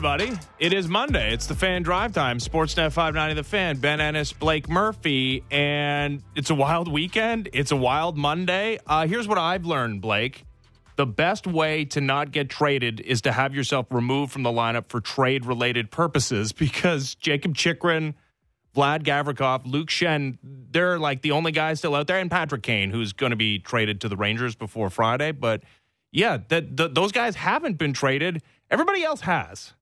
everybody. It is Monday. It's the fan drive time. Sportsnet 590 The Fan. Ben Ennis, Blake Murphy. And it's a wild weekend. It's a wild Monday. Uh, here's what I've learned, Blake. The best way to not get traded is to have yourself removed from the lineup for trade related purposes because Jakob Chychrun, Vlad Gavrikov, Luke Schenn, they're like the only guys still out there, and Patrick Kane, who's going to be traded to the Rangers before Friday. But yeah, that those guys haven't been traded. Everybody else has.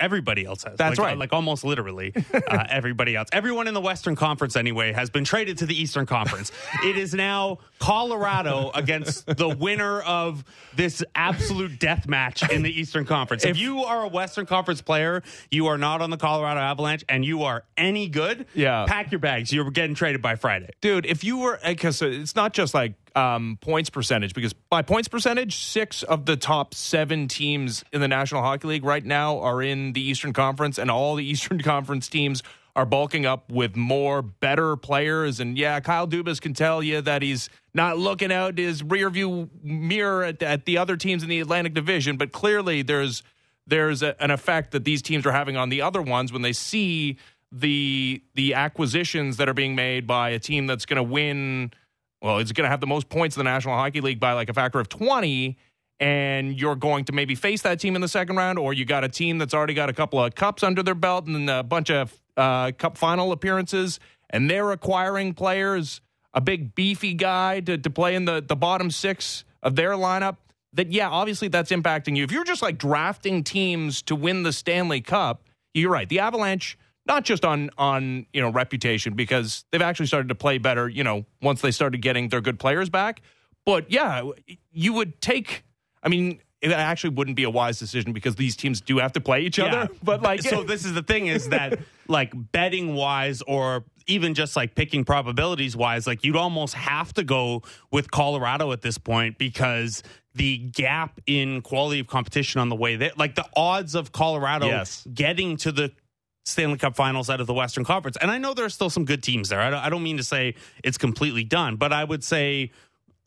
Everybody else has. That's like, right. Like almost literally uh, everybody else. Everyone in the Western Conference, anyway, has been traded to the Eastern Conference. it is now Colorado against the winner of this absolute death match in the Eastern Conference. If, if, you are a Western Conference player, you are not on the Colorado Avalanche, and you are any good, yeah. pack your bags. You're getting traded by Friday. Dude, if you were, because it's not just like um, points percentage because by points percentage, six of the top seven teams in the National Hockey League right now are in the Eastern Conference, and all the Eastern Conference teams are bulking up with more better players. And yeah, Kyle Dubas can tell you that he's not looking out his rearview mirror at, at the other teams in the Atlantic Division, but clearly there's there's a, an effect that these teams are having on the other ones when they see the the acquisitions that are being made by a team that's going to win well, it's going to have the most points in the National Hockey League by like a factor of 20 and you're going to maybe face that team in the second round, or you got a team that's already got a couple of cups under their belt and a bunch of uh, cup final appearances, and they're acquiring players, a big beefy guy to, to play in the, the bottom six of their lineup. That, yeah, obviously that's impacting you. If you're just like drafting teams to win the Stanley Cup, you're right. The Avalanche not just on on you know reputation because they've actually started to play better you know once they started getting their good players back but yeah you would take i mean it actually wouldn't be a wise decision because these teams do have to play each other yeah. but like so this is the thing is that like betting wise or even just like picking probabilities wise like you'd almost have to go with colorado at this point because the gap in quality of competition on the way that like the odds of colorado yes. getting to the Stanley Cup finals out of the Western Conference. And I know there are still some good teams there. I don't mean to say it's completely done, but I would say,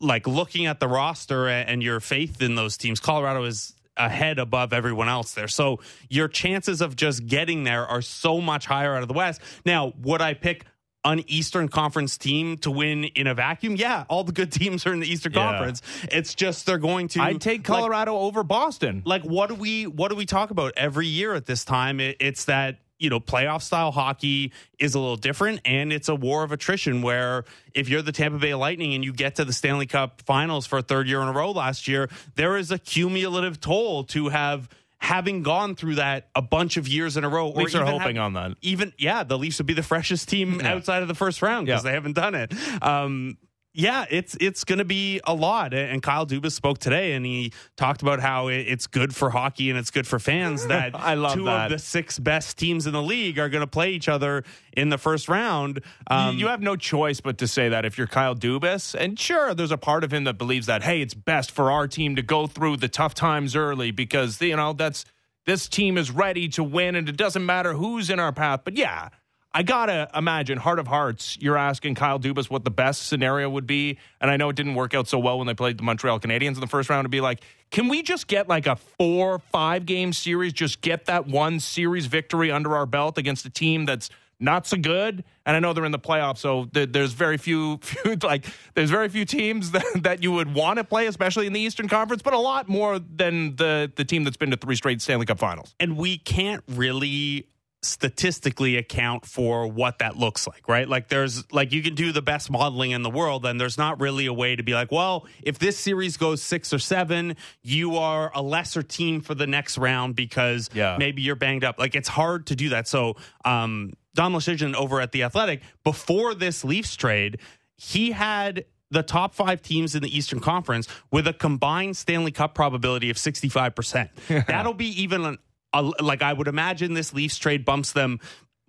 like, looking at the roster and your faith in those teams, Colorado is ahead above everyone else there. So your chances of just getting there are so much higher out of the West. Now, would I pick an Eastern Conference team to win in a vacuum? Yeah, all the good teams are in the Eastern yeah. Conference. It's just they're going to. I'd take Colorado like, over Boston. Like, what do we what do we talk about every year at this time? It, it's that you know, playoff style hockey is a little different, and it's a war of attrition where if you're the Tampa Bay Lightning and you get to the Stanley Cup finals for a third year in a row last year, there is a cumulative toll to have having gone through that a bunch of years in a row. Leafs are hoping have, on that. Even yeah, the Leafs would be the freshest team yeah. outside of the first round because yeah. they haven't done it. Um, yeah, it's it's going to be a lot. And Kyle Dubas spoke today, and he talked about how it's good for hockey and it's good for fans that I love two that. of the six best teams in the league are going to play each other in the first round. Um, you have no choice but to say that if you're Kyle Dubas, and sure, there's a part of him that believes that hey, it's best for our team to go through the tough times early because you know that's this team is ready to win, and it doesn't matter who's in our path. But yeah I gotta imagine, heart of hearts, you're asking Kyle Dubas what the best scenario would be. And I know it didn't work out so well when they played the Montreal Canadiens in the first round to be like, can we just get like a four, five game series, just get that one series victory under our belt against a team that's not so good. And I know they're in the playoffs, so th- there's very few, few, like there's very few teams that, that you would want to play, especially in the Eastern Conference, but a lot more than the the team that's been to three straight Stanley Cup Finals. And we can't really statistically account for what that looks like, right? Like there's like you can do the best modeling in the world and there's not really a way to be like, well, if this series goes 6 or 7, you are a lesser team for the next round because yeah. maybe you're banged up. Like it's hard to do that. So, um Don Luszczyszyn over at the Athletic before this Leafs trade, he had the top five teams in the Eastern Conference with a combined Stanley Cup probability of 65%. That'll be even an like I would imagine this Leafs trade bumps them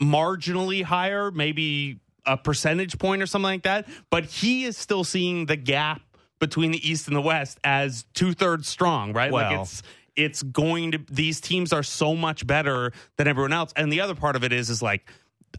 marginally higher, maybe a percentage point or something like that. But he is still seeing the gap between the East and the West as two thirds strong, right? Well. Like it's it's going to these teams are so much better than everyone else. And the other part of it is is like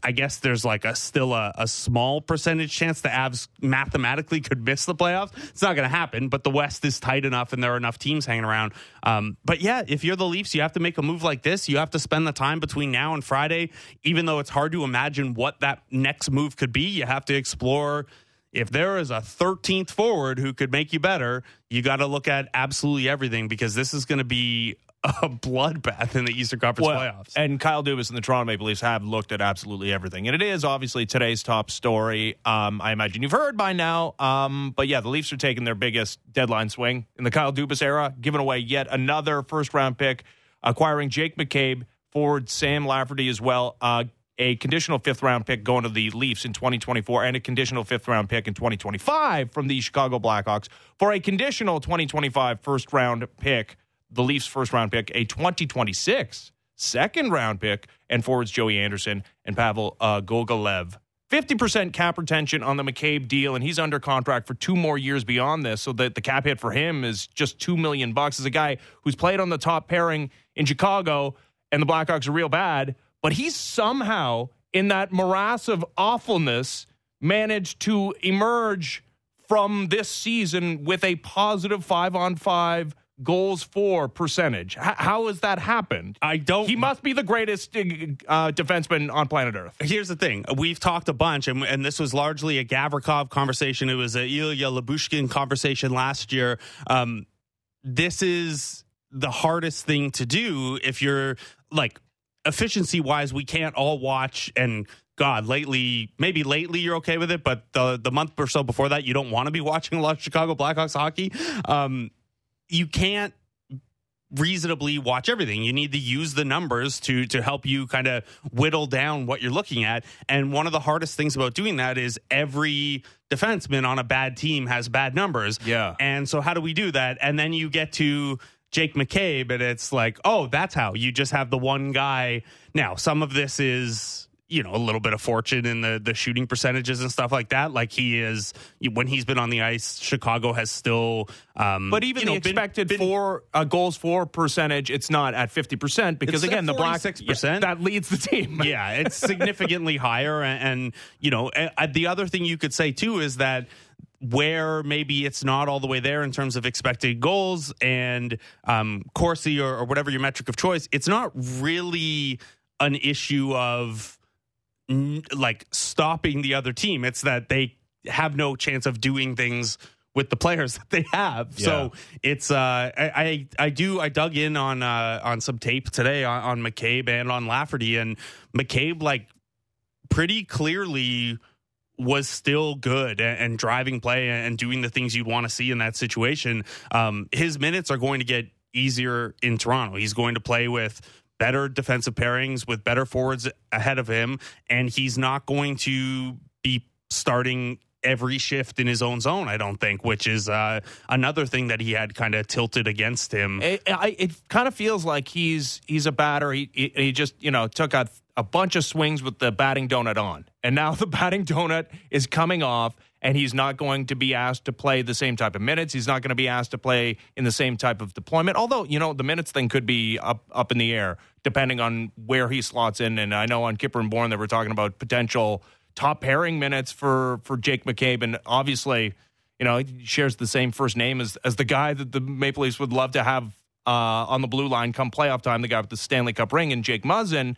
I guess there's like a still a, a small percentage chance the Avs mathematically could miss the playoffs. It's not going to happen, but the West is tight enough and there are enough teams hanging around. Um, but yeah, if you're the Leafs, you have to make a move like this. You have to spend the time between now and Friday, even though it's hard to imagine what that next move could be. You have to explore if there is a 13th forward who could make you better, you got to look at absolutely everything because this is going to be a bloodbath in the Eastern Conference Well, playoffs. And Kyle Dubas and the Toronto Maple Leafs have looked at absolutely everything. And it is obviously today's top story. Um, I imagine you've heard by now. Um, but yeah, the Leafs are taking their biggest deadline swing in the Kyle Dubas era, giving away yet another first round pick, acquiring Jake McCabe, forward Sam Lafferty as well. Uh, a conditional fifth round pick going to the Leafs in 2024 and a conditional fifth round pick in 2025 from the Chicago Blackhawks for a conditional 2025 first round pick, the Leafs first round pick, a 2026 second round pick, and forwards Joey Anderson and Pavel uh, Gogolev. 50% cap retention on the McCabe deal, and he's under contract for two more years beyond this. So that the cap hit for him is just two million bucks. As a guy who's played on the top pairing in Chicago, and the Blackhawks are real bad, but he's somehow in that morass of awfulness managed to emerge from this season with a positive five on five goals for percentage. H- how has that happened? I don't. He must be the greatest uh, defenseman on planet Earth. Here's the thing: we've talked a bunch, and, and this was largely a Gavrikov conversation. It was a Ilya Lyubushkin conversation last year. Um, this is the hardest thing to do if you're like efficiency wise. We can't all watch and. God, lately, maybe lately you're okay with it, but the the month or so before that, you don't want to be watching a lot of Chicago Blackhawks hockey. Um, you can't reasonably watch everything. You need to use the numbers to to help you kind of whittle down what you're looking at. And one of the hardest things about doing that is every defenseman on a bad team has bad numbers. Yeah. And so how do we do that? And then you get to Jake McCabe and it's like, "Oh, that's how. You just have the one guy." Now, some of this is you know a little bit of fortune in the the shooting percentages and stuff like that. Like he is when he's been on the ice, Chicago has still. Um, But even you know, the been- expected been- for uh, goals for percentage, it's not at fifty percent because again the Black six percent that leads the team. yeah, it's significantly higher. And, and you know, uh, the other thing you could say too is that where maybe it's not all the way there in terms of expected goals and um, Corsi or, or whatever your metric of choice, it's not really an issue of like stopping the other team. It's that they have no chance of doing things with the players that they have. So it's uh I, I I do I dug in on uh on some tape today on, on McCabe and on Lafferty and McCabe like pretty clearly was still good and, and driving play and doing the things you'd want to see in that situation. Um, his minutes are going to get easier in Toronto. He's going to play with better defensive pairings with better forwards ahead of him, and he's not going to be starting every shift in his own zone. I don't think, which is uh, another thing that he had kind of tilted against him. It, it kind of feels like he's he's a batter. He, he he just you know took a a bunch of swings with the batting donut on, and now the batting donut is coming off, and he's not going to be asked to play the same type of minutes. He's not going to be asked to play in the same type of deployment. Although you know the minutes thing could be up up in the air depending on where he slots in. And I know on Kyper and Bourne they were talking about potential top pairing minutes for for Jake McCabe, and obviously. You know, he shares the same first name as, as the guy that the Maple Leafs would love to have uh, on the blue line come playoff time, the guy with the Stanley Cup ring, and Jake Muzzin.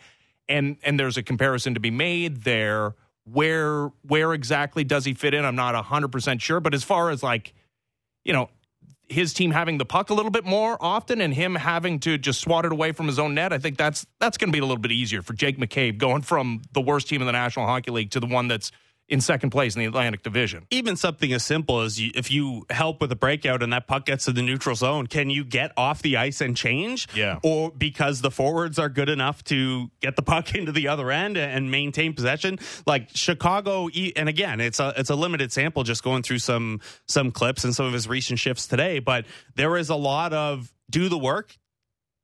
And and there's a comparison to be made there. Where where exactly does he fit in? I'm not hundred percent sure. But as far as like, you know, his team having the puck a little bit more often and him having to just swat it away from his own net, I think that's that's going to be a little bit easier for Jake McCabe going from the worst team in the National Hockey League to the one that's in second place in the Atlantic Division. even something as simple as you, if you help with a breakout and that puck gets to the neutral zone, can you get off the ice and change? Yeah. Or because the forwards are good enough to get the puck into the other end and maintain possession, like Chicago. And again, it's a it's a limited sample, just going through some some clips and some of his recent shifts today. But there is a lot of do the work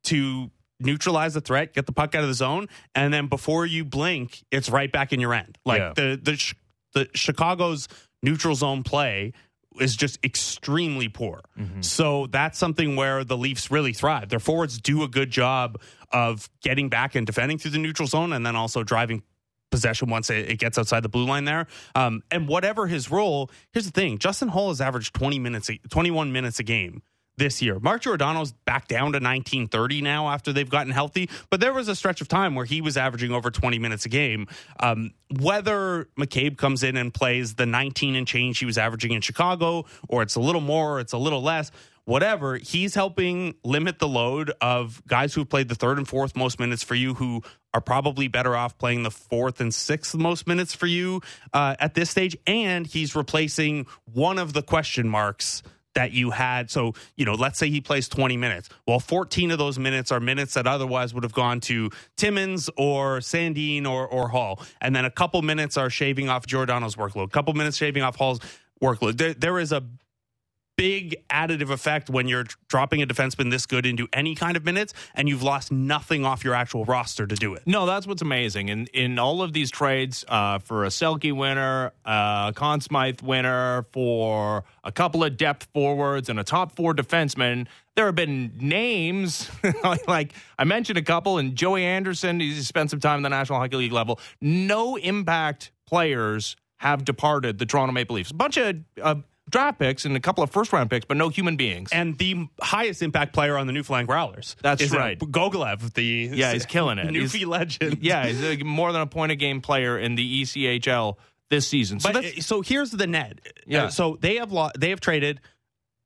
to neutralize the threat, get the puck out of the zone, and then before you blink, it's right back in your end. Like Yeah. the the the Chicago's neutral zone play is just extremely poor. So that's something where the Leafs really thrive. Their forwards do a good job of getting back and defending through the neutral zone and then also driving possession once it, it gets outside the blue line there. Um, and whatever his role, here's the thing: Justin Holl has averaged 20 minutes, 21 minutes a game this year. Mark Giordano's back down to 1930 now after they've gotten healthy, but there was a stretch of time where he was averaging over 20 minutes a game. Um, whether McCabe comes in and plays the 19 and change he was averaging in Chicago, or it's a little more, or it's a little less, whatever, he's helping limit the load of guys who've played the third and fourth most minutes for you who are probably better off playing the fourth and sixth most minutes for you uh, at this stage. And he's replacing one of the question marks that you had. So, you know, let's say he plays 20 minutes. Well, 14 of those minutes are minutes that otherwise would have gone to Timmins or Sandin or, or Holl. And then a couple minutes are shaving off Giordano's workload, a couple minutes shaving off Holl's workload. There, there is a big additive effect when you're dropping a defenseman this good into any kind of minutes and you've lost nothing off your actual roster to do it. No, that's what's amazing. In in all of these trades, uh, for a Selke winner, a Conn Smythe winner, for a couple of depth forwards and a top four defenseman, there have been names like I mentioned a couple, and Joey Anderson. He's spent some time in the National Hockey League level. No impact players have departed the Toronto Maple Leafs. A bunch of uh, draft picks and a couple of first round picks, but no human beings. And the highest impact player on the Newfoundland Growlers. That's is, uh, right. Gogolev, the yeah, he's killing it. Newfie He's- legend. Yeah, he's a, more than a point a game player in the ECHL this season. So But uh, so here's the net. Yeah. Uh, so they have lo- they have traded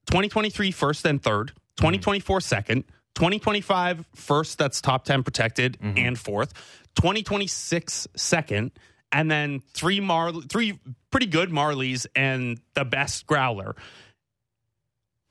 2023 first and third, 2024 second, 2025 first that's top 10 protected and fourth, 2026 second, and then three Mar three pretty good Marlies and the best growler.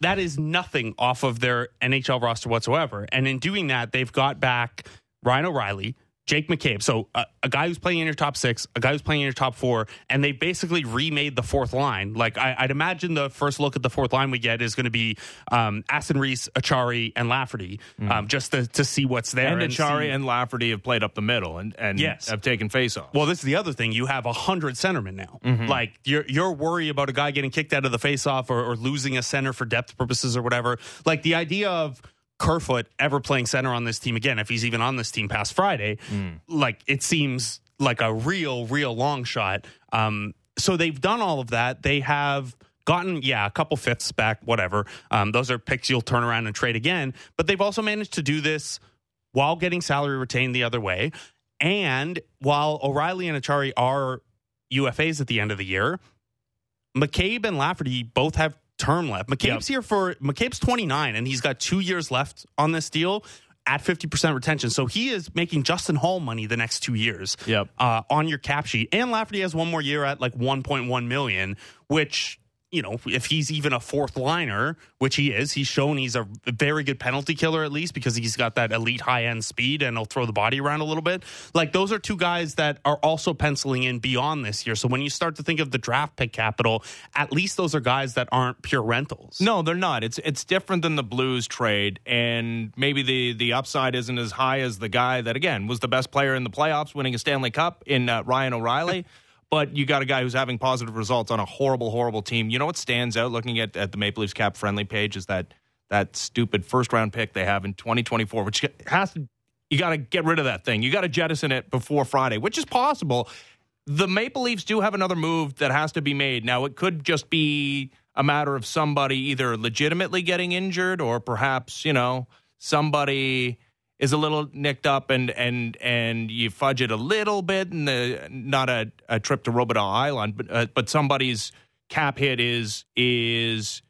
That is nothing off of their NHL roster whatsoever. And in doing that, they've got back Ryan O'Reilly, Jake McCabe. So uh, a guy who's playing in your top six, a guy who's playing in your top four, and they basically remade the fourth line. Like I, I'd imagine the first look at the fourth line we get is going to be um, Aston Reese, Acciari, and Lafferty, um, just to, to see what's there. and Acciari see- and Lafferty have played up the middle and, and Yes. have taken face off. Well, this is the other thing. You have a hundred centermen now. Mm-hmm. Like you're you're worried about a guy getting kicked out of the faceoff or, or losing a center for depth purposes or whatever. Like the idea of Kerfoot ever playing center on this team again, if he's even on this team past Friday, Mm. like it seems like a real, real long shot. Um, so they've done all of that. They have gotten, yeah, a couple fifths back, whatever. Um, those are picks you'll turn around and trade again. But they've also managed to do this while getting salary retained the other way. And while O'Reilly and Acciari are UFAs at the end of the year, McCabe and Lafferty both have term left. McCabe's here for McCabe's 29 and he's got two years left on this deal at 50% retention. So he is making Justin Holl money the next two years Yep. uh, on your cap sheet. And Lafferty has one more year at like 1.1 million, which you know, if he's even a fourth liner, which he is, he's shown he's a very good penalty killer at least because he's got that elite high end speed and he'll throw the body around a little bit. Like those are two guys that are also penciling in beyond this year. So when you start to think of the draft pick capital, at least those are guys that aren't pure rentals. No, they're not. It's it's different than the Blues trade, and maybe the the upside isn't as high as the guy that again was the best player in the playoffs, winning a Stanley Cup in uh, Ryan O'Reilly. but you got a guy who's having positive results on a horrible, horrible team. You know what stands out looking at, at the Maple Leafs cap friendly page is that that stupid first round pick they have in 2024, which has to you got to get rid of that thing. You got to jettison it before Friday, which is possible. The Maple Leafs do have another move that has to be made. Now, it could just be a matter of somebody either legitimately getting injured or perhaps, you know, somebody is a little nicked up and and and you fudge it a little bit and the not a, a trip to Robidas Island, but uh, but somebody's cap hit is is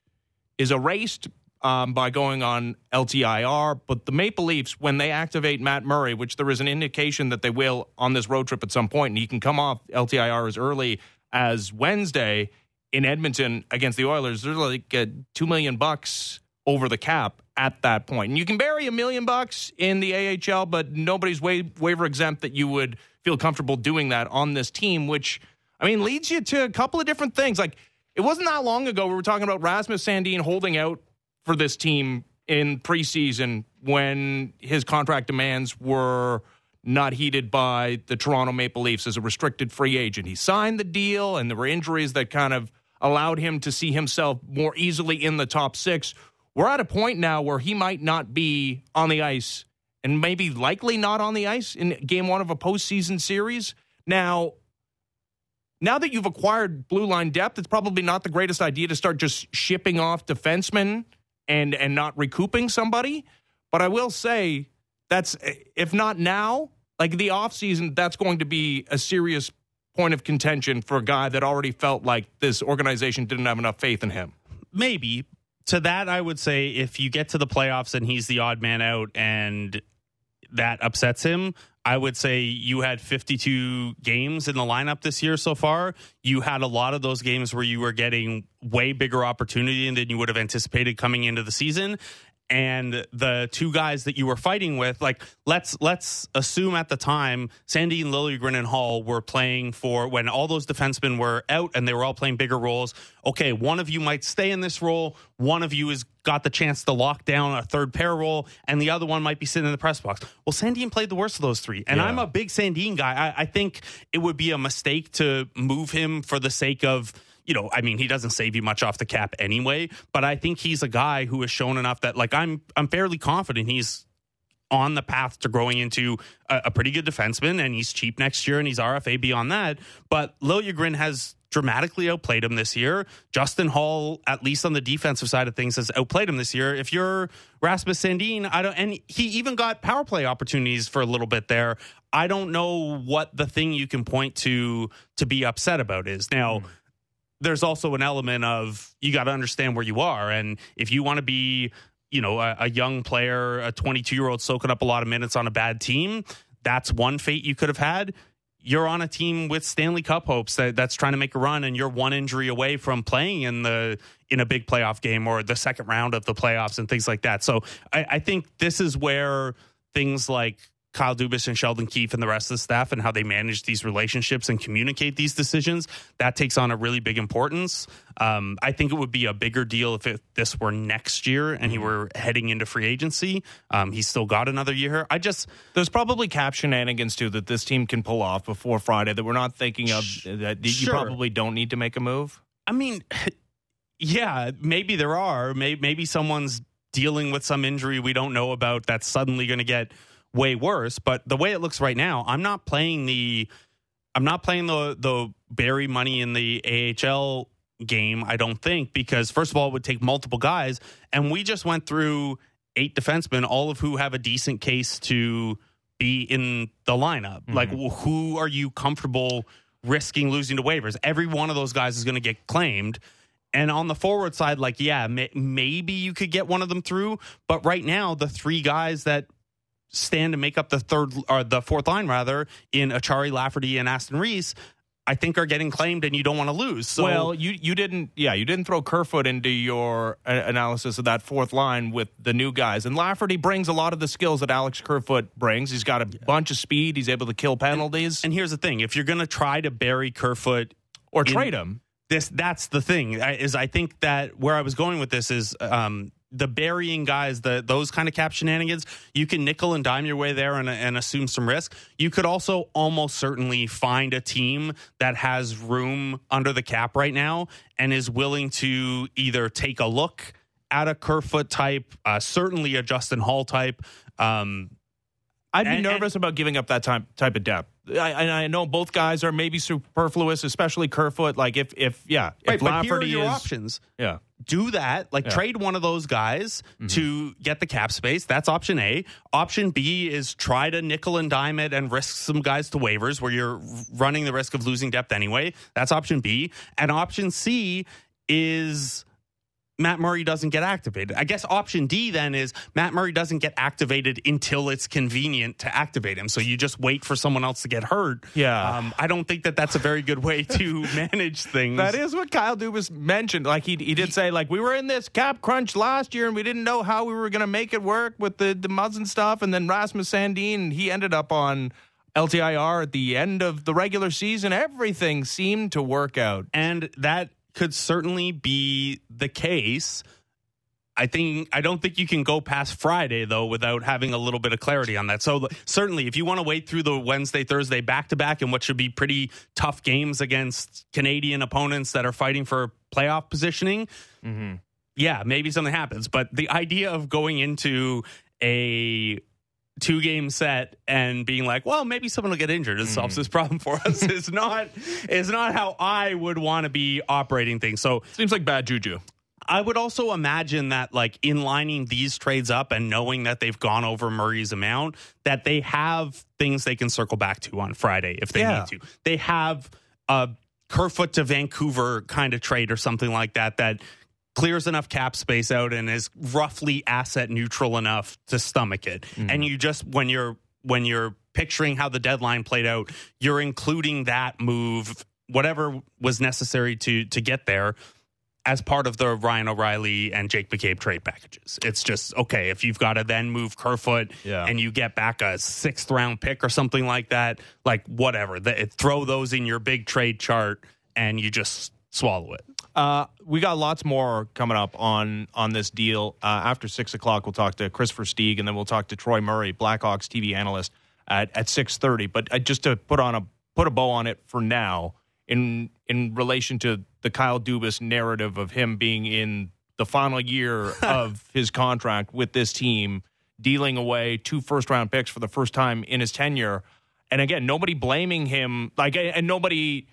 is erased um, by going on LTIR. But the Maple Leafs, when they activate Matt Murray, which there is an indication that they will on this road trip at some point, and he can come off LTIR as early as Wednesday in Edmonton against the Oilers, there's like uh, two million bucks over the cap at that point. And you can bury a million bucks in the AHL, but nobody's wa- waiver exempt that you would feel comfortable doing that on this team, which I mean leads you to a couple of different things. Like it wasn't that long ago we were talking about Rasmus Sandin holding out for this team in preseason when his contract demands were not heeded by the Toronto Maple Leafs as a restricted free agent. He signed the deal, and there were injuries that kind of allowed him to see himself more easily in the top six. We're at a point now where he might not be on the ice and maybe likely not on the ice in game one of a postseason series. Now, now that you've acquired blue line depth, it's probably not the greatest idea to start just shipping off defensemen and and not recouping somebody. But I will say that's if not now, like the offseason, that's going to be a serious point of contention for a guy that already felt like this organization didn't have enough faith in him. Maybe. To that, I would say if you get to the playoffs and he's the odd man out and that upsets him, I would say you had 52 games in the lineup this year so far. You had a lot of those games where you were getting way bigger opportunity than you would have anticipated coming into the season and the two guys that you were fighting with, like let's let's assume at the time Sandin Liljegren and Holl were playing for when all those defensemen were out and they were all playing bigger roles. Okay, one of you might stay in this role, one of you has got the chance to lock down a third pair role, and the other one might be sitting in the press box. Well, Sandin played the worst of those three, and yeah. I'm a big Sandin guy. I, I think it would be a mistake to move him for the sake of you know, I mean, he doesn't save you much off the cap anyway, but I think he's a guy who has shown enough that like I'm I'm fairly confident he's on the path to growing into a, a pretty good defenseman and he's cheap next year and he's RFA beyond that. But Liljegren has dramatically outplayed him this year. Justin Holl, at least on the defensive side of things, has outplayed him this year. If you're Rasmus Sandin, I don't, and he even got power play opportunities for a little bit there. I don't know what the thing you can point to to be upset about is now. Mm there's also an element of you got to understand where you are. And if you want to be, you know, a, a young player, a 22 year old soaking up a lot of minutes on a bad team, that's one fate you could have had. You're on a team with Stanley Cup hopes that, that's trying to make a run, and you're one injury away from playing in the in a big playoff game or the second round of the playoffs and things like that. So I, I think this is where things like Kyle Dubas and Sheldon Keefe and the rest of the staff and how they manage these relationships and communicate these decisions, that takes on a really big importance. Um, I think it would be a bigger deal if it, this were next year and he mm-hmm. were heading into free agency. Um, he's still got another year. I just there's probably cap shenanigans too that this team can pull off before Friday that we're not thinking of. That you sure. probably don't need to make a move. I mean, yeah, maybe there are. Maybe, maybe someone's dealing with some injury we don't know about that's suddenly going to get way worse. But the way it looks right now, I'm not playing the I'm not playing the the bury money in the AHL game, I don't think, because first of all, it would take multiple guys. And we just went through eight defensemen, all of who have a decent case to be in the lineup. Mm-hmm. Like, who are you comfortable risking losing to waivers? Every one of those guys is going to get claimed. And on the forward side, like, yeah, may- maybe you could get one of them through. But right now, the three guys that stand to make up the third or the fourth line rather in Acciari, Lafferty, and Aston Reese. I think are getting claimed, and you don't want to lose. So, well, you you didn't, yeah, you didn't throw Kerfoot into your uh, analysis of that fourth line with the new guys. And Lafferty brings a lot of the skills that Alex Kerfoot brings. He's got a yeah. bunch of speed. He's able to kill penalties. And, and here's the thing: if you're going to try to bury Kerfoot or trade him, this that's the thing. Is I think that where I was going with this is um, the burying guys, the those kind of cap shenanigans, you can nickel and dime your way there and, and assume some risk. You could also almost certainly find a team that has room under the cap right now and is willing to either take a look at a Kerfoot type, uh, certainly a Justin Holl type. Um, I'd be and, nervous and, about giving up that type type of depth. I, I know both guys are maybe superfluous, especially Kerfoot. Like if if yeah, right, if but here are your is, options. Yeah, do that. Like yeah. trade one of those guys mm-hmm. to get the cap space. That's option A. Option B is try to nickel and dime it and risk some guys to waivers where you're running the risk of losing depth anyway. That's option B. And option C is Matt Murray doesn't get activated. I guess option D then is Matt Murray doesn't get activated until it's convenient to activate him. So you just wait for someone else to get hurt. Yeah. Um, I don't think that that's a very good way to manage things. That is what Kyle Dubas mentioned. Like he, he did say, like, we were in this cap crunch last year and we didn't know how we were going to make it work with the, the Muzzin stuff. And then Rasmus Sandin, he ended up on LTIR at the end of the regular season. Everything seemed to work out. And that could certainly be the case. I think I don't think you can go past Friday though without having a little bit of clarity on that. So certainly, if you want to wait through the Wednesday, Thursday back to back and what should be pretty tough games against Canadian opponents that are fighting for playoff positioning, mm-hmm. yeah, maybe something happens. But the idea of going into a two game set and being like, well, maybe someone will get injured. It solves mm-hmm. this problem for us. is not is not how I would want to be operating things. So Seems like bad juju. I would also imagine that, like, in lining these trades up and knowing that they've gone over Murray's amount, that they have things they can circle back to on Friday if they Yeah. need to. They have a Kerfoot to Vancouver kind of trade or something like that that clears enough cap space out and is roughly asset neutral enough to stomach it. Mm-hmm. And you just when you're when you're picturing how the deadline played out, you're including that move, whatever was necessary to to get there as part of the Ryan O'Reilly and Jake McCabe trade packages. It's just okay if you've got to then move Kerfoot Yeah. and you get back a sixth round pick or something like that, like whatever. The, throw those in your big trade chart and you just swallow it. Uh, we got lots more coming up on on this deal. Uh, after six o'clock, we'll talk to Christopher Stieg, and then we'll talk to Troy Murray, Blackhawks TV analyst, at at six thirty. But uh, just to put on a put a bow on it for now, in in relation to the Kyle Dubas narrative of him being in the final year of his contract with this team, dealing away two first round picks for the first time in his tenure, and again, nobody blaming him, like, and nobody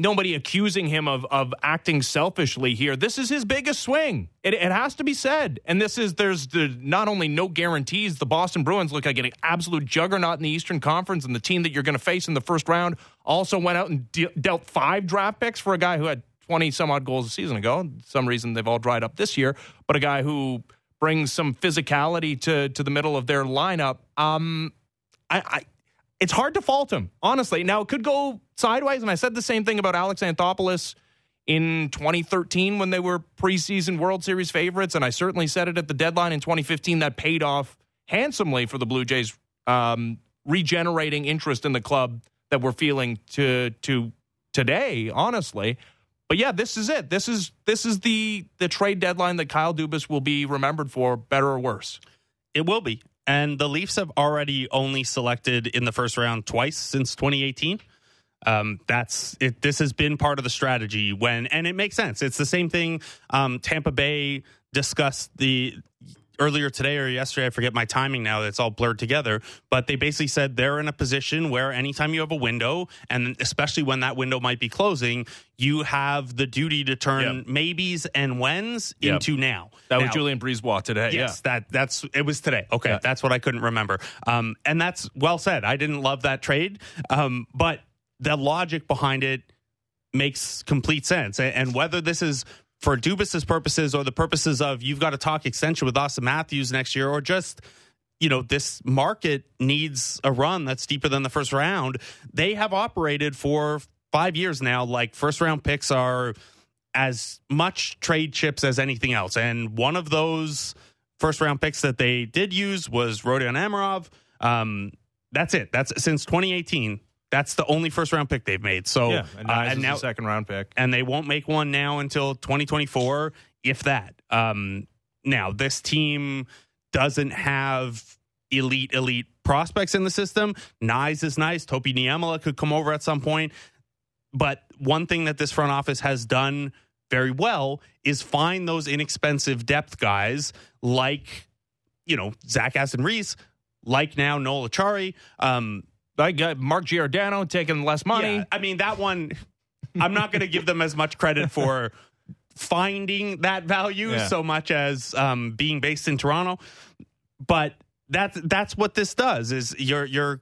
nobody accusing him of of acting selfishly here. This is his biggest swing. It, it has to be said. And this is there's the, not only no guarantees. The Boston Bruins look like an absolute juggernaut in the Eastern Conference, and the team that you're going to face in the first round also went out and de- dealt five draft picks for a guy who had 20 some odd goals a season ago. Some reason they've all dried up this year, but a guy who brings some physicality to to the middle of their lineup. Um, I, I it's hard to fault him, honestly. Now it could go sideways, and I said the same thing about Alex Anthopoulos in 2013 when they were preseason World Series favorites, and I certainly said it at the deadline in 2015 that paid off handsomely for the Blue Jays, um, regenerating interest in the club that we're feeling to to today, honestly. But yeah, this is it. This is this is the the trade deadline that Kyle Dubas will be remembered for, better or worse. It will be. And the Leafs have already only selected in the first round twice since 2018. Um, that's it. This has been part of the strategy when, and it makes sense. It's the same thing. Um, Tampa Bay discussed the earlier today or yesterday. I forget my timing now. It's all blurred together. But they basically said they're in a position where anytime you have a window, and especially when that window might be closing, you have the duty to turn Yep. maybes and whens Yep. into now. That was Now- Julien BriseBois today. Yes, that that's it was today. Okay, Yeah. that's what I couldn't remember. Um, and that's well said. I didn't love that trade, um, but the logic behind it makes complete sense. And whether this is for Dubas's purposes or the purposes of you've got to talk extension with Auston Matthews next year, or just you know this market needs a run that's deeper than the first round. They have operated for five years now. Like first round picks are as much trade chips as anything else. And one of those first round picks that they did use was Rodion Amirov. Um, that's it. That's since 2018. That's the only first round pick they've made. So yeah, and, uh, and now second round pick. and they won't make one now until 2024, if that. Um, now, this team doesn't have elite, elite prospects in the system. Knies is nice. Topi Niemela could come over at some point. But one thing that this front office has done very well is find those inexpensive depth guys like, you know, Zach Aston Reese, like now Noel Acciari. Um, I got Mark Giordano taking less money. yeah, I mean that one. I'm not going to give them as much credit for finding that value Yeah. so much as um, being based in Toronto, but that's that's what this does. Is your your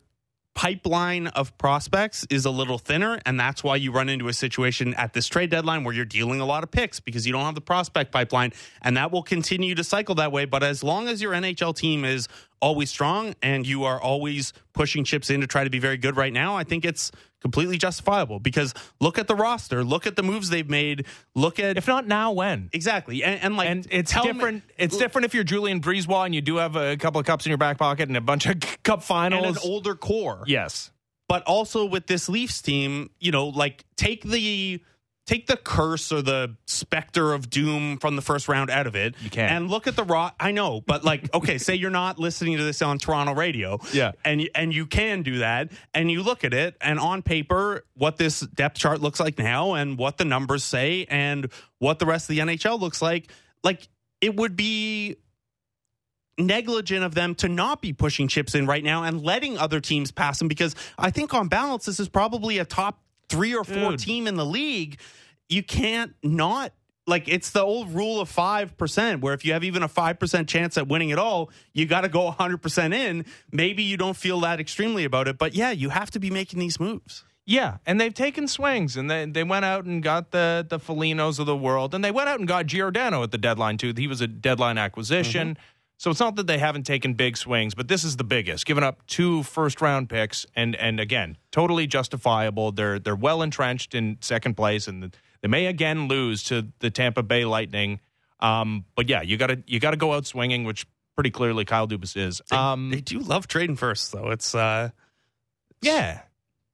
pipeline of prospects is a little thinner, and that's why you run into a situation at this trade deadline where you're dealing a lot of picks because you don't have the prospect pipeline, and that will continue to cycle that way. But as long as your NHL team is always strong and you are always pushing chips in to try to be very good right now, I think it's completely justifiable because look at the roster, look at the moves they've made, look at If not now, when? exactly, and, and like And it's tell me- different. it's different if you're Julien BriseBois and you do have a couple of cups in your back pocket and a bunch of cup finals and an older core. yes, but also with this Leafs team, you know, like take the take the curse or the specter of doom from the first round out of it. You can't. And look at the raw. I know, but like, okay, say you're not listening to this on Toronto radio. Yeah. And and you can do that, and you look at it, and on paper, what this depth chart looks like now, and what the numbers say, and what the rest of the NHL looks like, like it would be negligent of them to not be pushing chips in right now and letting other teams pass them because I think on balance this is probably a top three or four Dude. team in the league. You can't not like it's the old rule of 5% where if you have even a 5% chance at winning it all you got to go 100% in maybe you don't feel that extremely about it but yeah you have to be making these moves Yeah, and they've taken swings, and they they went out and got the the Folignos of the world, and they went out and got Giordano at the deadline too. He was a deadline acquisition, mm-hmm. So it's not that they haven't taken big swings, but this is the biggest, giving up two first round picks, and and again, totally justifiable. They're they're well entrenched in second place, and they may again lose to the Tampa Bay Lightning. Um, but yeah, you got to you got to go out swinging, which pretty clearly Kyle Dubas is. they, Um, they do love trading first though it's uh yeah.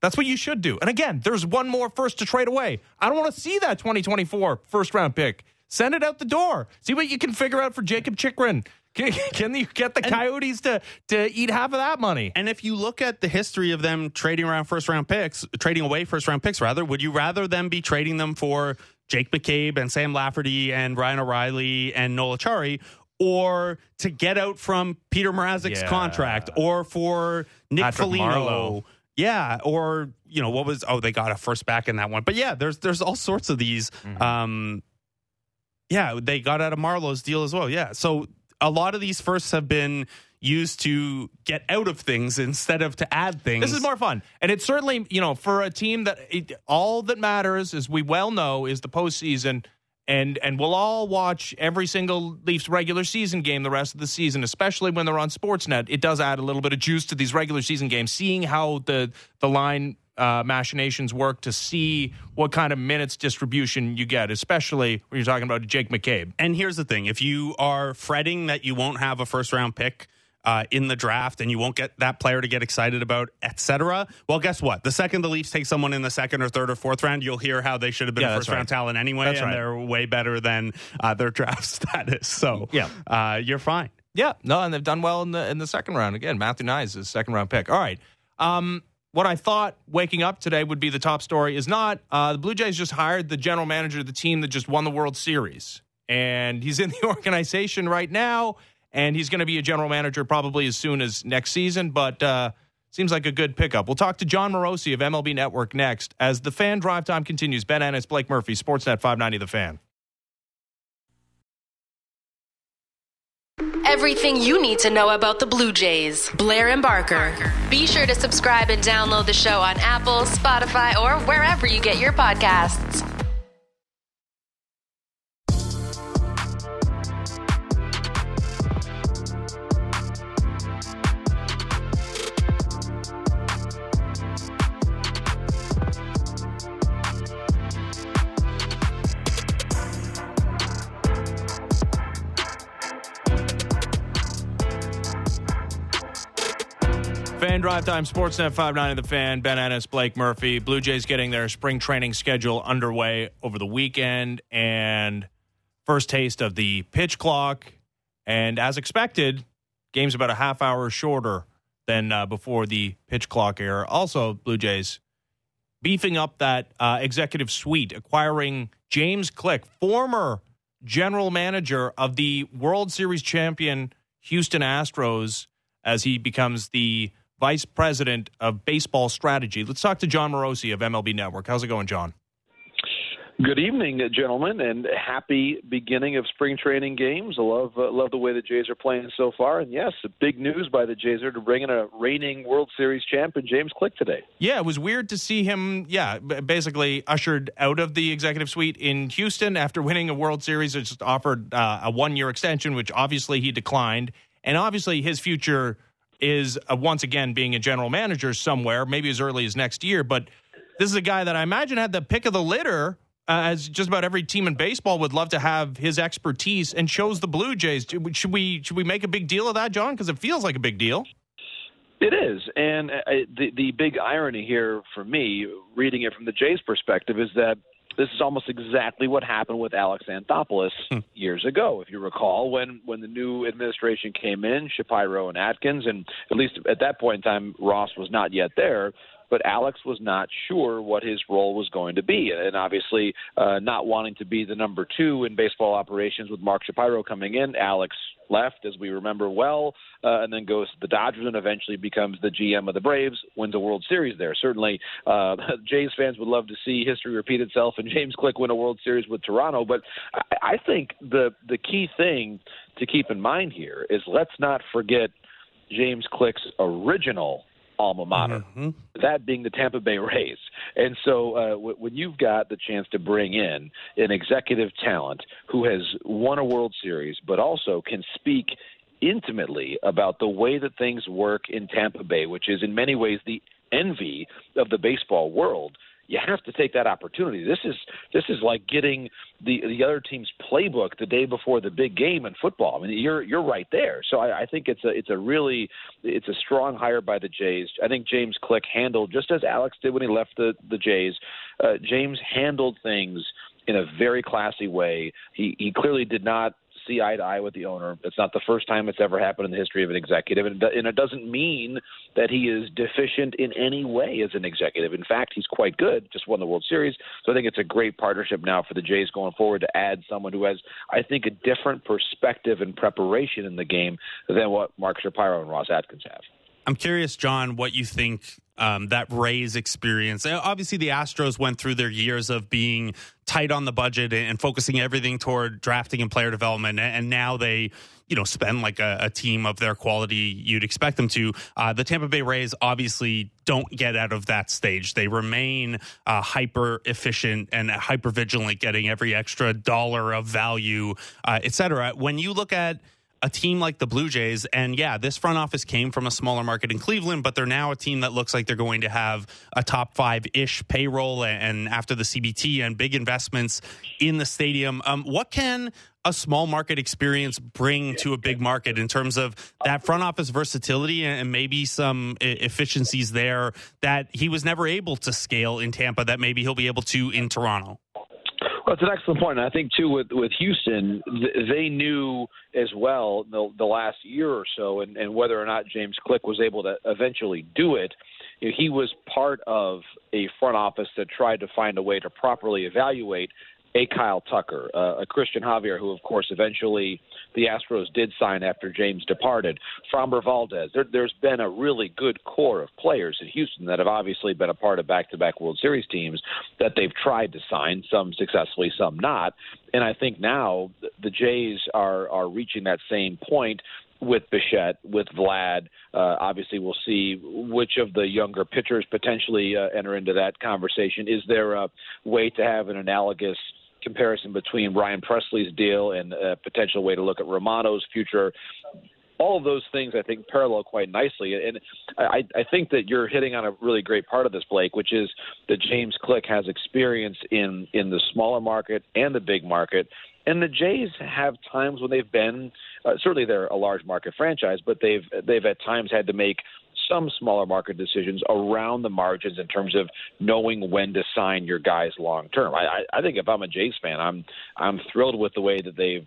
That's what you should do. And again, there's one more first to trade away. I don't want to see that 2024 first round pick. Send it out the door. See what you can figure out for Jakob Chychrun. Can, can you get the Coyotes to, to eat half of that money? And if you look at the history of them trading around first round picks, trading away first round picks, rather, would you rather them be trading them for Jake McCabe and Sam Lafferty and Ryan O'Reilly and Noel Acciari, or to get out from Peter Mrazek's Yeah. contract, or for Nick Patrick Foligno? Yeah, or you know what was? Oh, they got a first back in that one. But yeah, there's there's all sorts of these. Mm-hmm. Um, yeah, they got out of Marleau's deal as well. Yeah, so a lot of these firsts have been used to get out of things instead of to add things. This is more fun. And it's certainly, you know, for a team that it, all that matters, as we well know, is the postseason. And and we'll all watch every single Leafs regular season game the rest of the season, especially when they're on Sportsnet. It does add a little bit of juice to these regular season games, seeing how the the line uh, machinations work to see what kind of minutes distribution you get, especially when you're talking about Jake McCabe. And here's the thing: if you are fretting that you won't have a first round pick uh, in the draft and you won't get that player to get excited about, etc. Well, guess what? The second the Leafs take someone in the second or third or fourth round, you'll hear how they should have been Yeah, first round right. talent anyway, That's and right. they're way better than uh, their draft status. So Yeah. uh, you're fine. Yeah, no, and they've done well in the in the second round. Again, Matthew Knies is second round pick. All right. Um, what I thought waking up today would be the top story is not uh, the Blue Jays just hired the general manager of the team that just won the World Series, and he's in the organization right now, and he's going to be a general manager probably as soon as next season. But uh, seems like a good pickup. We'll talk to Jon Morosi of MLB Network next as the fan drive time continues. Ben Ennis, Blake Murphy, Sportsnet 590, The Fan. Everything you need to know about the Blue Jays. Blair and Barker. Be sure to subscribe and download the show on Apple, Spotify, or wherever you get your podcasts. Fan Drive Time, Sportsnet 590 The Fan, Ben Ennis, Blake Murphy. Blue Jays getting their spring training schedule underway over the weekend and first taste of the pitch clock. And as expected, game's about a half hour shorter than uh, before the pitch clock era. Also, Blue Jays beefing up that uh, executive suite, acquiring James Click, former general manager of the World Series champion Houston Astros, as he becomes the vice president of baseball strategy. Let's talk to Jon Morosi of MLB Network. How's it going, John? Good evening, gentlemen, and happy beginning of spring training games. I love uh, love the way the Jays are playing so far, and yes, big news by the Jays are to bring in a reigning World Series champion, James Click, today. Yeah, it was weird to see him, yeah, basically ushered out of the executive suite in Houston after winning a World Series. It just offered uh, a one year extension, which obviously he declined. And obviously his future is uh, once again being a general manager somewhere, maybe as early as next year. But this is a guy that I imagine had the pick of the litter. Uh, as just about every team in baseball would love to have his expertise, and chose the Blue Jays. Should we should we make a big deal of that, John? Because it feels like a big deal. It is, and uh, the the big irony here for me, reading it from the Jays' perspective, is that this is almost exactly what happened with Alex Anthopoulos hmm. years ago. If you recall, when when the new administration came in, Shapiro and Atkins, and at least at that point in time, Ross was not yet there. But Alex was not sure what his role was going to be. And obviously, uh, not wanting to be the number two in baseball operations with Mark Shapiro coming in, Alex left, as we remember well, uh, and then goes to the Dodgers and eventually becomes the GM of the Braves, wins a World Series there. Certainly, uh, Jays fans would love to see history repeat itself and James Click win a World Series with Toronto. But I, I think the the key thing to keep in mind here is let's not forget James Click's original alma mater, mm-hmm. that being the Tampa Bay Rays. And so uh, w- when you've got the chance to bring in an executive talent who has won a World Series, but also can speak intimately about the way that things work in Tampa Bay, which is in many ways the envy of the baseball world you have to take that opportunity. This is this is like getting the the other team's playbook the day before the big game in football. I mean, you're you're right there. So I, I think it's a it's a really it's a strong hire by the Jays. I think James Click handled just as Alex did when he left the the Jays. Uh, James handled things in a very classy way. He he clearly did not see eye to eye with the owner. It's not the first time it's ever happened in the history of an executive, and, it doesn't mean that he is deficient in any way as an executive. In fact, he's quite good. Just won the World Series, so I think it's a great partnership now for the Jays going forward to add someone who has, I think, a different perspective and preparation in the game than what Mark Shapiro and Ross Atkins have. I'm curious, Jon, what you think um, that Rays experience. Uh, obviously, the Astros went through their years of being tight on the budget and focusing everything toward drafting and player development, and now they, you know, spend like a, a team of their quality you'd expect them to. Uh, the Tampa Bay Rays obviously don't get out of that stage. They remain uh, hyper efficient and hyper vigilant, getting every extra dollar of value, uh, et cetera. When you look at a team like the Blue Jays, and yeah, this front office came from a smaller market in Cleveland, but they're now a team that looks like they're going to have a top five ish payroll and after the CBT and big investments in the stadium. Um, what can a small market experience bring to a big market in terms of that front office versatility and maybe some efficiencies there that he was never able to scale in Tampa that maybe he'll be able to in Toronto? Well, it's an excellent point. And I think too with with Houston, th- they knew as well the, the last year or so, and, and whether or not James Click was able to eventually do it. He was part of a front office that tried to find a way to properly evaluate a Kyle Tucker, uh, a Cristian Javier, who of course eventually the Astros did sign after James departed, Framber Valdez. There, has been a really good core of players in Houston that have obviously been a part of back-to-back World Series teams that they've tried to sign, some successfully, some not. And I think now the Jays are are reaching that same point with Bichette, with Vlad. Uh, obviously, we'll see which of the younger pitchers potentially uh, enter into that conversation. Is there a way to have an analogous – comparison between Ryan Pressly's deal and a potential way to look at Romano's future. All of those things, I think, parallel quite nicely. And I, I think that you're hitting on a really great part of this, Blake, which is that James Click has experience in, in the smaller market and the big market. And the Jays have times when they've been uh, certainly they're a large market franchise, but they've they've at times had to make some smaller market decisions around the margins in terms of knowing when to sign your guys long term. I, I, I think if I'm a Jays fan, I'm I'm thrilled with the way that they've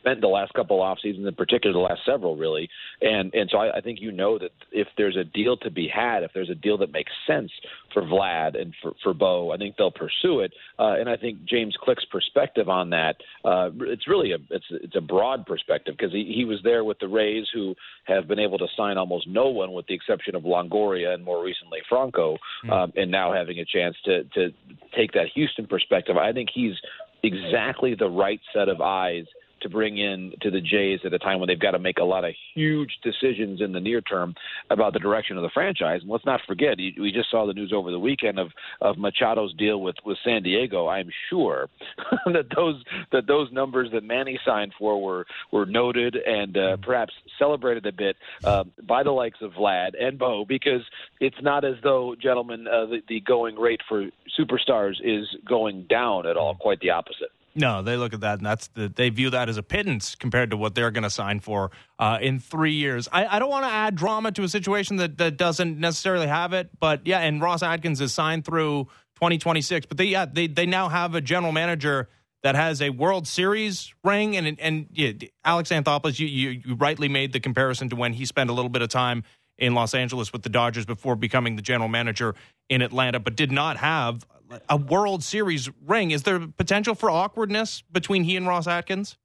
spent the last couple off seasons, in particular the last several, really. And and so I, I think you know that if there's a deal to be had, if there's a deal that makes sense for Vlad and for for Bo, I think they'll pursue it. Uh, and I think James Click's perspective on that, uh, it's really a it's it's a broad perspective because he he was there with the Rays who have been able to sign almost no one with the exception of Longoria and more recently Franco, mm. um, and now having a chance to to take that Houston perspective. I think he's exactly the right set of eyes to bring in to the Jays at a time when they've got to make a lot of huge decisions in the near term about the direction of the franchise. And let's not forget, we just saw the news over the weekend of of Machado's deal with with San Diego. I'm sure that those that those numbers that Manny signed for were were noted and uh, perhaps celebrated a bit uh, by the likes of Vlad and Bo because it's not as though, gentlemen, uh, the, the going rate for superstars is going down at all. Quite the opposite. No, they look at that and that's the, they view that as a pittance compared to what they're going to sign for uh, in three years. I, I don't want to add drama to a situation that, that doesn't necessarily have it, but yeah, and Ross Atkins is signed through 2026. But they yeah they they now have a general manager that has a World Series ring, and and yeah, Alex Anthopoulos, you, you you rightly made the comparison to when he spent a little bit of time in Los Angeles with the Dodgers before becoming the general manager in Atlanta, but did not have a World Series ring. Is there potential for awkwardness between he and Ross Atkins?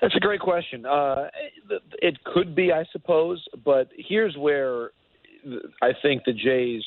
That's a great question. Uh, it could be, I suppose, but here's where I think the Jays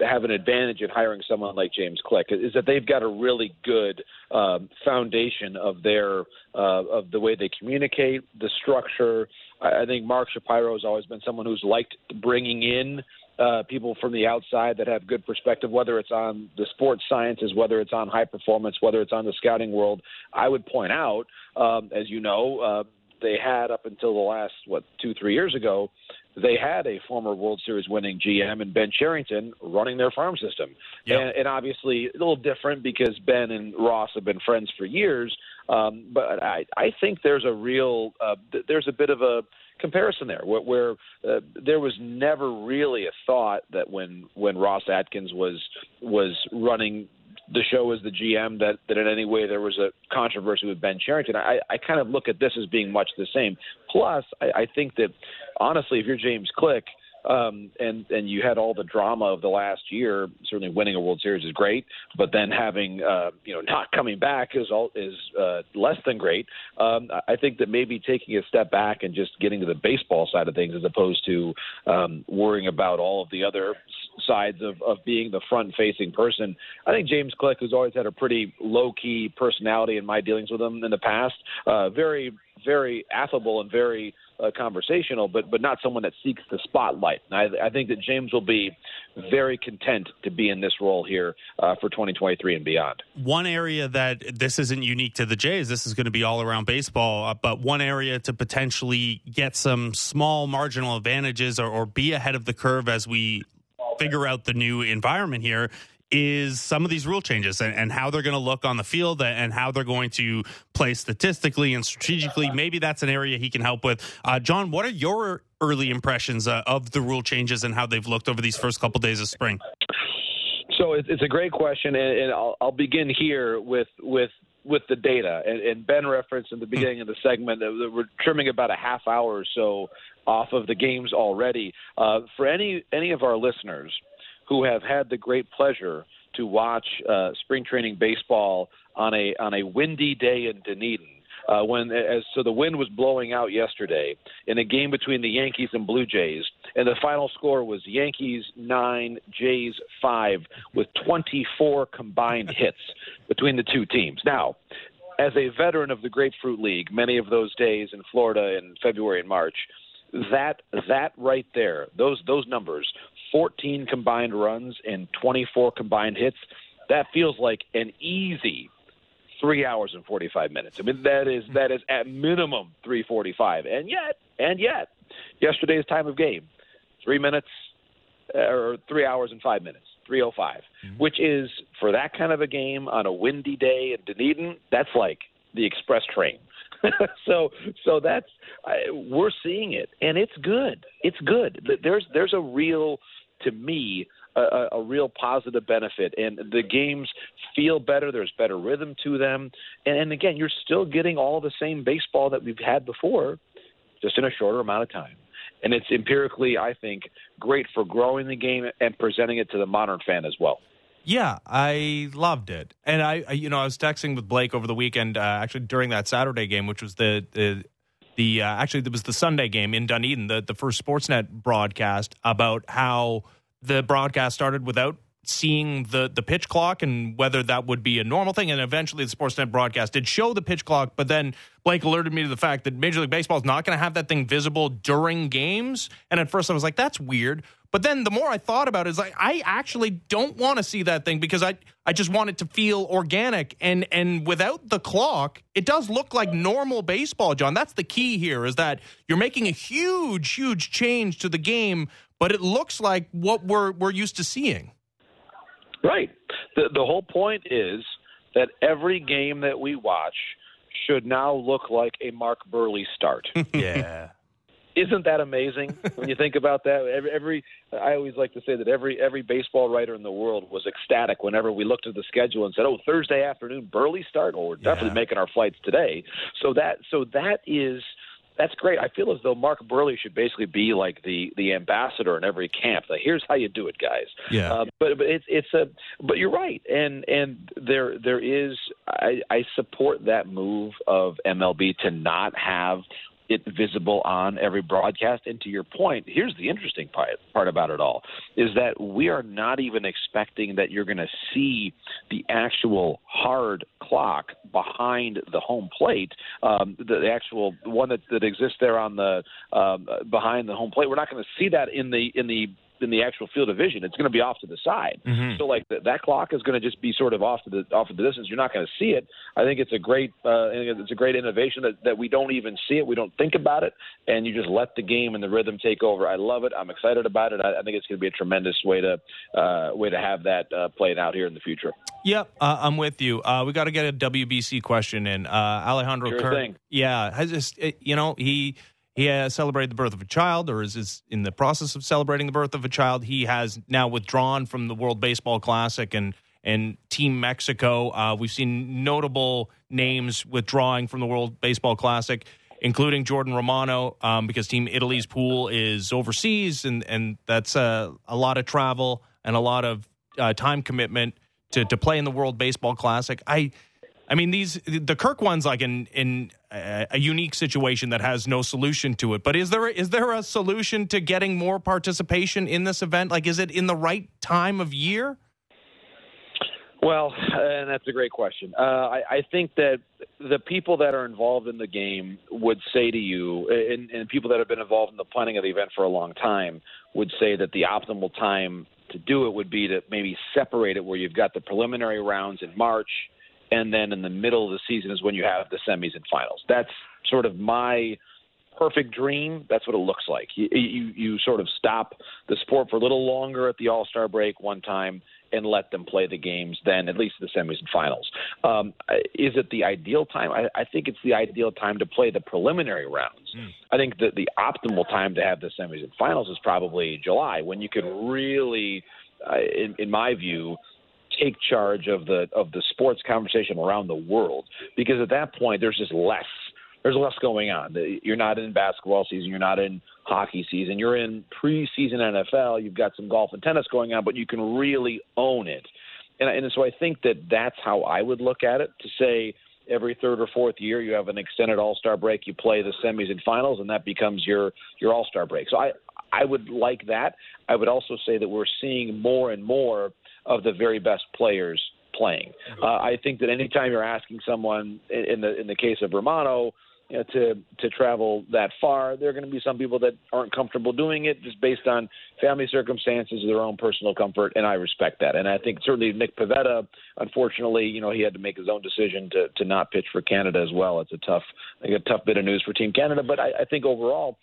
have an advantage in hiring someone like James Click is that they've got a really good um, foundation of their uh, of the way they communicate, the structure. I, I think Mark Shapiro has always been someone who's liked bringing in uh, people from the outside that have good perspective, whether it's on the sports sciences, whether it's on high performance, whether it's on the scouting world. I would point out, um, as you know, uh, they had up until the last what two three years ago they had a former World Series winning GM and Ben Cherington running their farm system. Yep. And, and obviously a little different because Ben and Ross have been friends for years. Um, but I, I think there's a real, uh, there's a bit of a comparison there where, where uh, there was never really a thought that when, when Ross Atkins was, was running the show as the GM that, that in any way there was a controversy with Ben Cherington. I, I kind of look at this as being much the same. Plus, I, I think that honestly, if you're James Click, um, and and you had all the drama of the last year. Certainly, winning a World Series is great, but then having uh, you know not coming back is all is uh, less than great. Um, I think that maybe taking a step back and just getting to the baseball side of things, as opposed to um, worrying about all of the other sides of, of being the front facing person. I think James Click, who's always had a pretty low key personality in my dealings with him in the past, uh, very very affable and very uh, conversational, but but not someone that seeks the spotlight. And I, I think that James will be very content to be in this role here uh, for 2023 and beyond. One area that this isn't unique to the Jays, this is going to be all around baseball, uh, but one area to potentially get some small marginal advantages or, or be ahead of the curve as we figure out the new environment here is some of these rule changes and, and how they're going to look on the field and how they're going to play statistically and strategically. Maybe that's an area he can help with. Uh, Jon, what are your early impressions uh, of the rule changes and how they've looked over these first couple days of spring? So it's a great question, and I'll, I'll begin here with with with the data. And, and Ben referenced in the beginning of the segment that we're trimming about a half hour or so off of the games already. Uh, for any any of our listeners who have had the great pleasure to watch uh, spring training baseball on a on a windy day in Dunedin. Uh, when as so the wind was blowing out yesterday in a game between the Yankees and Blue Jays, and the final score was Yankees nine, Jays five, with 24 combined hits between the two teams. Now, as a veteran of the Grapefruit League, many of those days in Florida in February and March, that that right there, those those numbers, 14 combined runs and 24 combined hits, that feels like an easy three hours and 45 minutes. I mean, that is that is at minimum 345. And yet, and yet, yesterday's time of game, three minutes uh, or three hours and five minutes, 305, mm-hmm. which is for that kind of a game on a windy day in Dunedin, that's like the express train. so so that's I, we're seeing it and it's good. It's good. There's there's a real to me a, a, real positive benefit. And the games feel better. There's better rhythm to them. And, and again, you're still getting all the same baseball that we've had before, just in a shorter amount of time. And it's empirically, I think, great for growing the game and presenting it to the modern fan as well. Yeah, I loved it, and I, you know, I was texting with Blake over the weekend, uh, actually during that Saturday game, which was the the the uh, actually it was the Sunday game in Dunedin, the the first Sportsnet broadcast about how the broadcast started without seeing the the pitch clock and whether that would be a normal thing. And eventually, the Sportsnet broadcast did show the pitch clock, but then Blake alerted me to the fact that Major League Baseball is not going to have that thing visible during games. And at first, I was like, "That's weird." But then the more I thought about it, it's like I actually don't want to see that thing because I I just want it to feel organic and and without the clock, it does look like normal baseball, Jon. That's the key here is that you're making a huge huge change to the game, but it looks like what we're we're used to seeing. Right. The the whole point is that every game that we watch should now look like a Mark Buehrle start. yeah. Isn't that amazing when you think about that? Every, every I always like to say that every every baseball writer in the world was ecstatic whenever we looked at the schedule and said, "Oh, Thursday afternoon, Buehrle start." Well, we're definitely yeah. making our flights today. So that so that is that's great. I feel as though Mark Buehrle should basically be like the the ambassador in every camp. Like, here's how you do it, guys. Yeah. Uh, but but it's it's a but you're right, and and there there is I, I support that move of MLB to not have it visible on every broadcast. And to your point, here's the interesting part, part about it all is that we are not even expecting that you're going to see the actual hard clock behind the home plate, um, the, the actual one that, that exists there on the um, behind the home plate. We're not going to see that in the in the in the actual field of vision. It's going to be off to the side. Mhm. So like th- that clock is going to just be sort of off to the off of the distance. You're not going to see it. I think it's a great uh, it's a great innovation that, that we don't even see it. We don't think about it, and you just let the game and the rhythm take over. I love it. I'm excited about it. I, I think it's going to be a tremendous way to uh, way to have that uh, played out here in the future. Yep, uh, I'm with you. Uh, we got to get a WBC question in. Uh, Alejandro Sure Kirk. thing. Yeah, this, it- you know he he has celebrated the birth of a child, or is, is in the process of celebrating the birth of a child. He has now withdrawn from the World Baseball Classic and and Team Mexico. Uh, we've seen notable names withdrawing from the World Baseball Classic. Including Jordan Romano, um, because Team Italy's pool is overseas, and and that's a, a lot of travel and a lot of uh, time commitment to, to play in the World Baseball Classic. I I mean these the Kirk one's like in in a, unique situation that has no solution to it. But is there is there a solution to getting more participation in this event? Like is it in the right time of year? Well, and that's a great question. Uh, I, I think that the people that are involved in the game would say to you, and, and people that have been involved in the planning of the event for a long time, would say that the optimal time to do it would be to maybe separate it where you've got the preliminary rounds in March, and then in the middle of the season is when you have the semis and finals. That's sort of my perfect dream. That's what it looks like. You, you, you sort of stop the sport for a little longer at the All Star break one time and let them play the games then, at least the semis and finals. Um, is it the ideal time? I, I think it's the ideal time to play the preliminary rounds. I think that the optimal time to have the semis and finals is probably July, when you can really, uh, in, in my view, take charge of the of the sports conversation around the world because at that point there's just less there's less going on. You're not in basketball season. You're not in hockey season. You're in preseason NFL. You've got some golf and tennis going on, but you can really own it. And, and so I think that that's how I would look at it to say every third or fourth year you have an extended All Star break. You play the semis and finals, and that becomes your your All Star break. So I I would like that. I would also say that we're seeing more and more of the very best players playing. Uh, I think that anytime you're asking someone in the in the case of Romano you know, to to travel that far, there are going to be some people that aren't comfortable doing it just based on family circumstances, their own personal comfort, and I respect that. And I think certainly Nick Pivetta, unfortunately, you know, he had to make his own decision to to not pitch for Canada as well. It's a tough, I think a tough bit of news for Team Canada, but I, I think overall,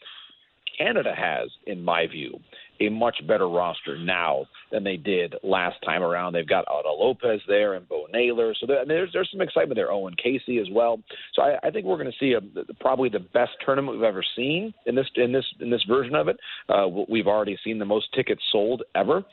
Canada has, in my view, a much better roster now than they did last time around. They've got Otto Lopez there and Bo Naylor, so there, there's there's some excitement there. Owen Caissie as well. So I, I think we're going to see a, probably the best tournament we've ever seen in this in this in this version of it. Uh, we've already seen the most tickets sold ever.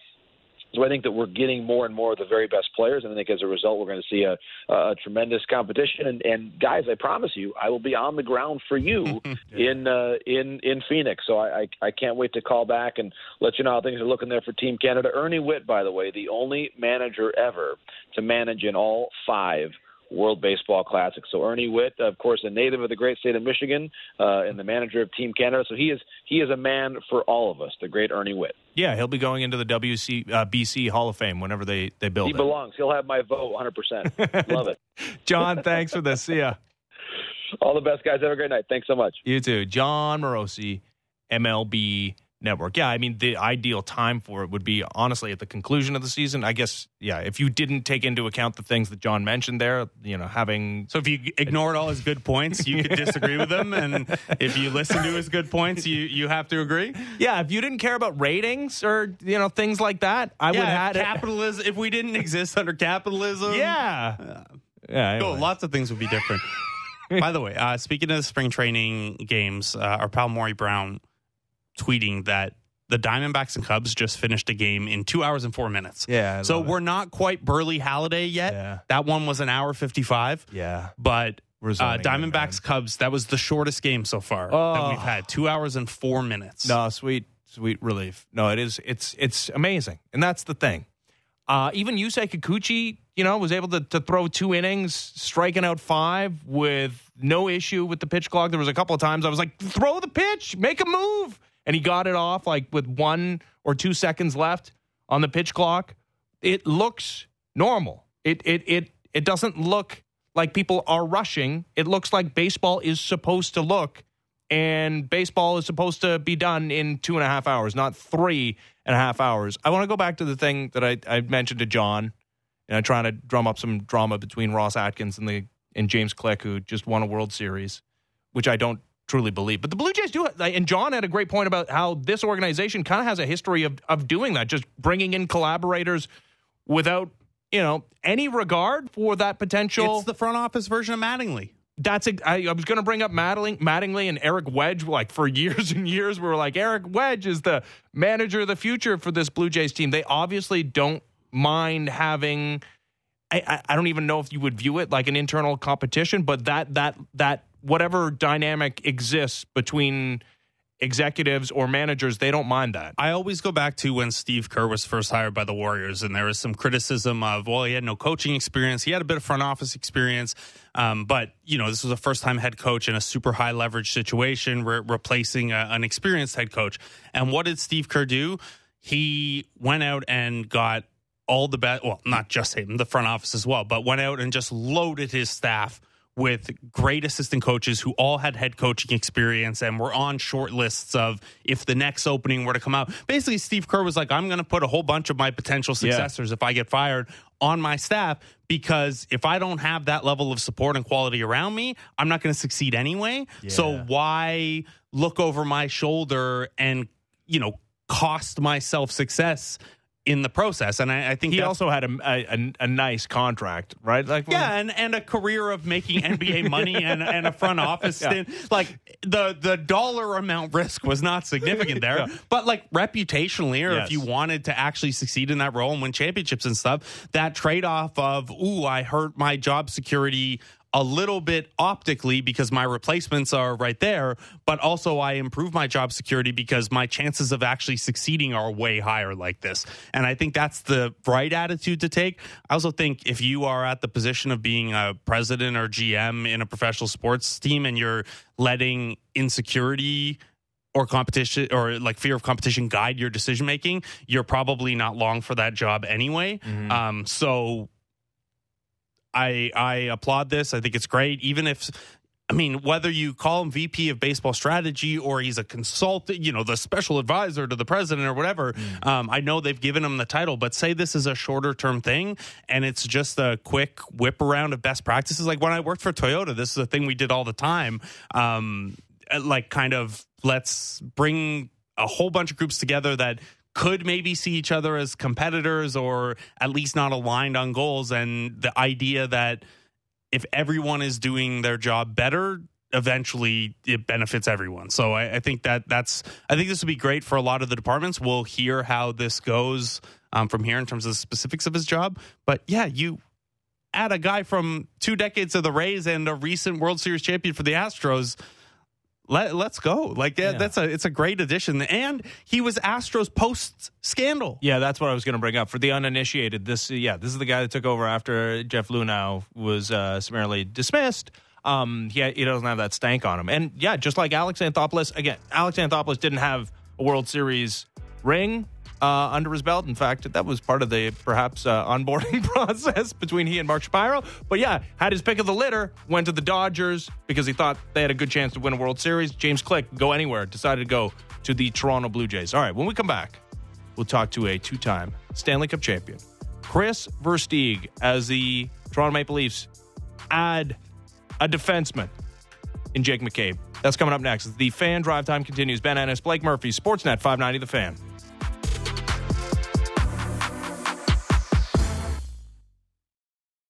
So I think that we're getting more and more of the very best players, and I think as a result, we're going to see a, a tremendous competition. And, and guys, I promise you, I will be on the ground for you in uh, in in Phoenix. So I, I I can't wait to call back and let you know how things are looking there for Team Canada. Ernie Whitt, by the way, the only manager ever to manage in all five World Baseball Classic. So Ernie Whitt, of course, a native of the great state of Michigan, uh, and the manager of Team Canada. So he is he is a man for all of us, the great Ernie Whitt. Yeah, he'll be going into the WC uh, BC Hall of Fame whenever they they build He it. belongs. He'll have my vote 100%. Love it. Jon, thanks for this. See ya. All the best, guys. Have a great night. Thanks so much. You too. Jon Morosi, MLB Network. Yeah, I mean, the ideal time for it would be honestly at the conclusion of the season. I guess, yeah, if you didn't take into account the things that Jon mentioned there, you know, having. So if you ignored all his good points, you could disagree with him, and if you listen to his good points, you you have to agree. Yeah, if you didn't care about ratings or, you know, things like that, I would yeah, have if capitalism. If we didn't exist under capitalism, Yeah. Yeah. Anyway. lots of things would be different. By the way, uh, speaking of the spring training games, uh, our pal Maury Brown tweeting that the Diamondbacks and Cubs just finished a game in two hours and four minutes. Yeah, I so we're not quite Buehrle Halladay yet. Yeah. That one was an hour 55. Yeah. But Uh, Diamondbacks Cubs. That was the shortest game so far Oh. that we've had. Two hours and four minutes. No, sweet, sweet relief. No, it is. It's it's amazing, and that's the thing. Uh, even Yusei Kikuchi, you know, was able to, to throw two innings, striking out five with no issue with the pitch clock. There was a couple of times I was like, throw the pitch, make a move, and he got it off like with one or two seconds left on the pitch clock. It looks normal. It it it it doesn't look like people are rushing. It looks like baseball is supposed to look and baseball is supposed to be done in two and a half hours, not three and a half hours. I want to go back to the thing that I, I mentioned to Jon, you know, trying to drum up some drama between Ross Atkins and the and James Click, who just won a World Series, which I don't truly believe. But the Blue Jays do, and Jon had a great point about how this organization kind of has a history of of doing that, just bringing in collaborators without you know any regard for that potential It's the front office version of Mattingly. that's a, I, I was going to bring up Mattingly, Mattingly and Eric Wedge like for years and years. We were like Eric Wedge is the manager of the future for this Blue Jays team. They obviously don't mind having. I, I, I don't even know if you would view it like an internal competition, but that that that whatever dynamic exists between executives or managers, they don't mind that. I always go back to when Steve Kerr was first hired by the Warriors, and there was some criticism of, well, he had no coaching experience. He had a bit of front office experience, um, but you know, this was a first time head coach in a super high leverage situation, re- replacing a, an experienced head coach. And what did Steve Kerr do? He went out and got all the best. Well, not just him, the front office as well, but went out and just loaded his staff with great assistant coaches who all had head coaching experience and were on short lists of if the next opening were to come out. Basically, Steve Kerr was like, I'm going to put a whole bunch of my potential successors if I get fired on my staff because if I don't have that level of support and quality around me, I'm not going to succeed anyway. So why look over my shoulder and, you know, cost myself success in the process? And I, I think He also had a, a, a nice contract, right? Like yeah, and, and a career of making NBA money and, and a front office stint. Like the the dollar amount risk was not significant there, Yeah. but like reputationally, or Yes. if you wanted to actually succeed in that role and win championships and stuff, that trade off of ooh, I hurt my job security a little bit optically because my replacements are right there, but also I improve my job security because my chances of actually succeeding are way higher like this. And I think that's the right attitude to take. I also think if you are at the position of being a president or GM in a professional sports team and you're letting insecurity or competition or like fear of competition guide your decision making, you're probably not long for that job anyway. Um, so I I applaud this. I think it's great. Even if I mean, whether you call him VP of baseball strategy or he's a consultant, you know, the special advisor to the president or whatever, um, I know they've given him the title, but say this is a shorter term thing and it's just a quick whip around of best practices. Like when I worked for Toyota, this is a thing we did all the time. Um, like, kind of let's bring a whole bunch of groups together that could maybe see each other as competitors or at least not aligned on goals. And the idea that if everyone is doing their job better, eventually it benefits everyone. So I, I think that that's I think this would be great for a lot of the departments. We'll hear how this goes um, from here in terms of the specifics of his job. But yeah, you add a guy from two decades of the Rays and a recent World Series champion for the Astros. Let, let's go. Like that, Yeah. that's a it's a great addition. And he was Astros post scandal. Yeah, that's what I was going to bring up for the uninitiated. This, yeah, this is the guy that took over after Jeff Luhnow was uh, summarily dismissed. Um, he he doesn't have that stank on him, and yeah, just like Alex Anthopoulos. Again, Alex Anthopoulos didn't have a World Series ring uh, under his belt. In fact, that was part of the perhaps uh, onboarding process between he and Mark Shapiro. But yeah, had his pick of the litter. Went to the Dodgers because he thought they had a good chance to win a World Series. James Click, go anywhere. Decided to go to the Toronto Blue Jays. All right, when we come back we'll talk to a two-time Stanley Cup champion, Kris Versteeg, as the Toronto Maple Leafs add a defenseman in Jake McCabe. That's coming up next. The fan drive time continues. Ben Ennis, Blake Murphy, Sportsnet 590, The Fan.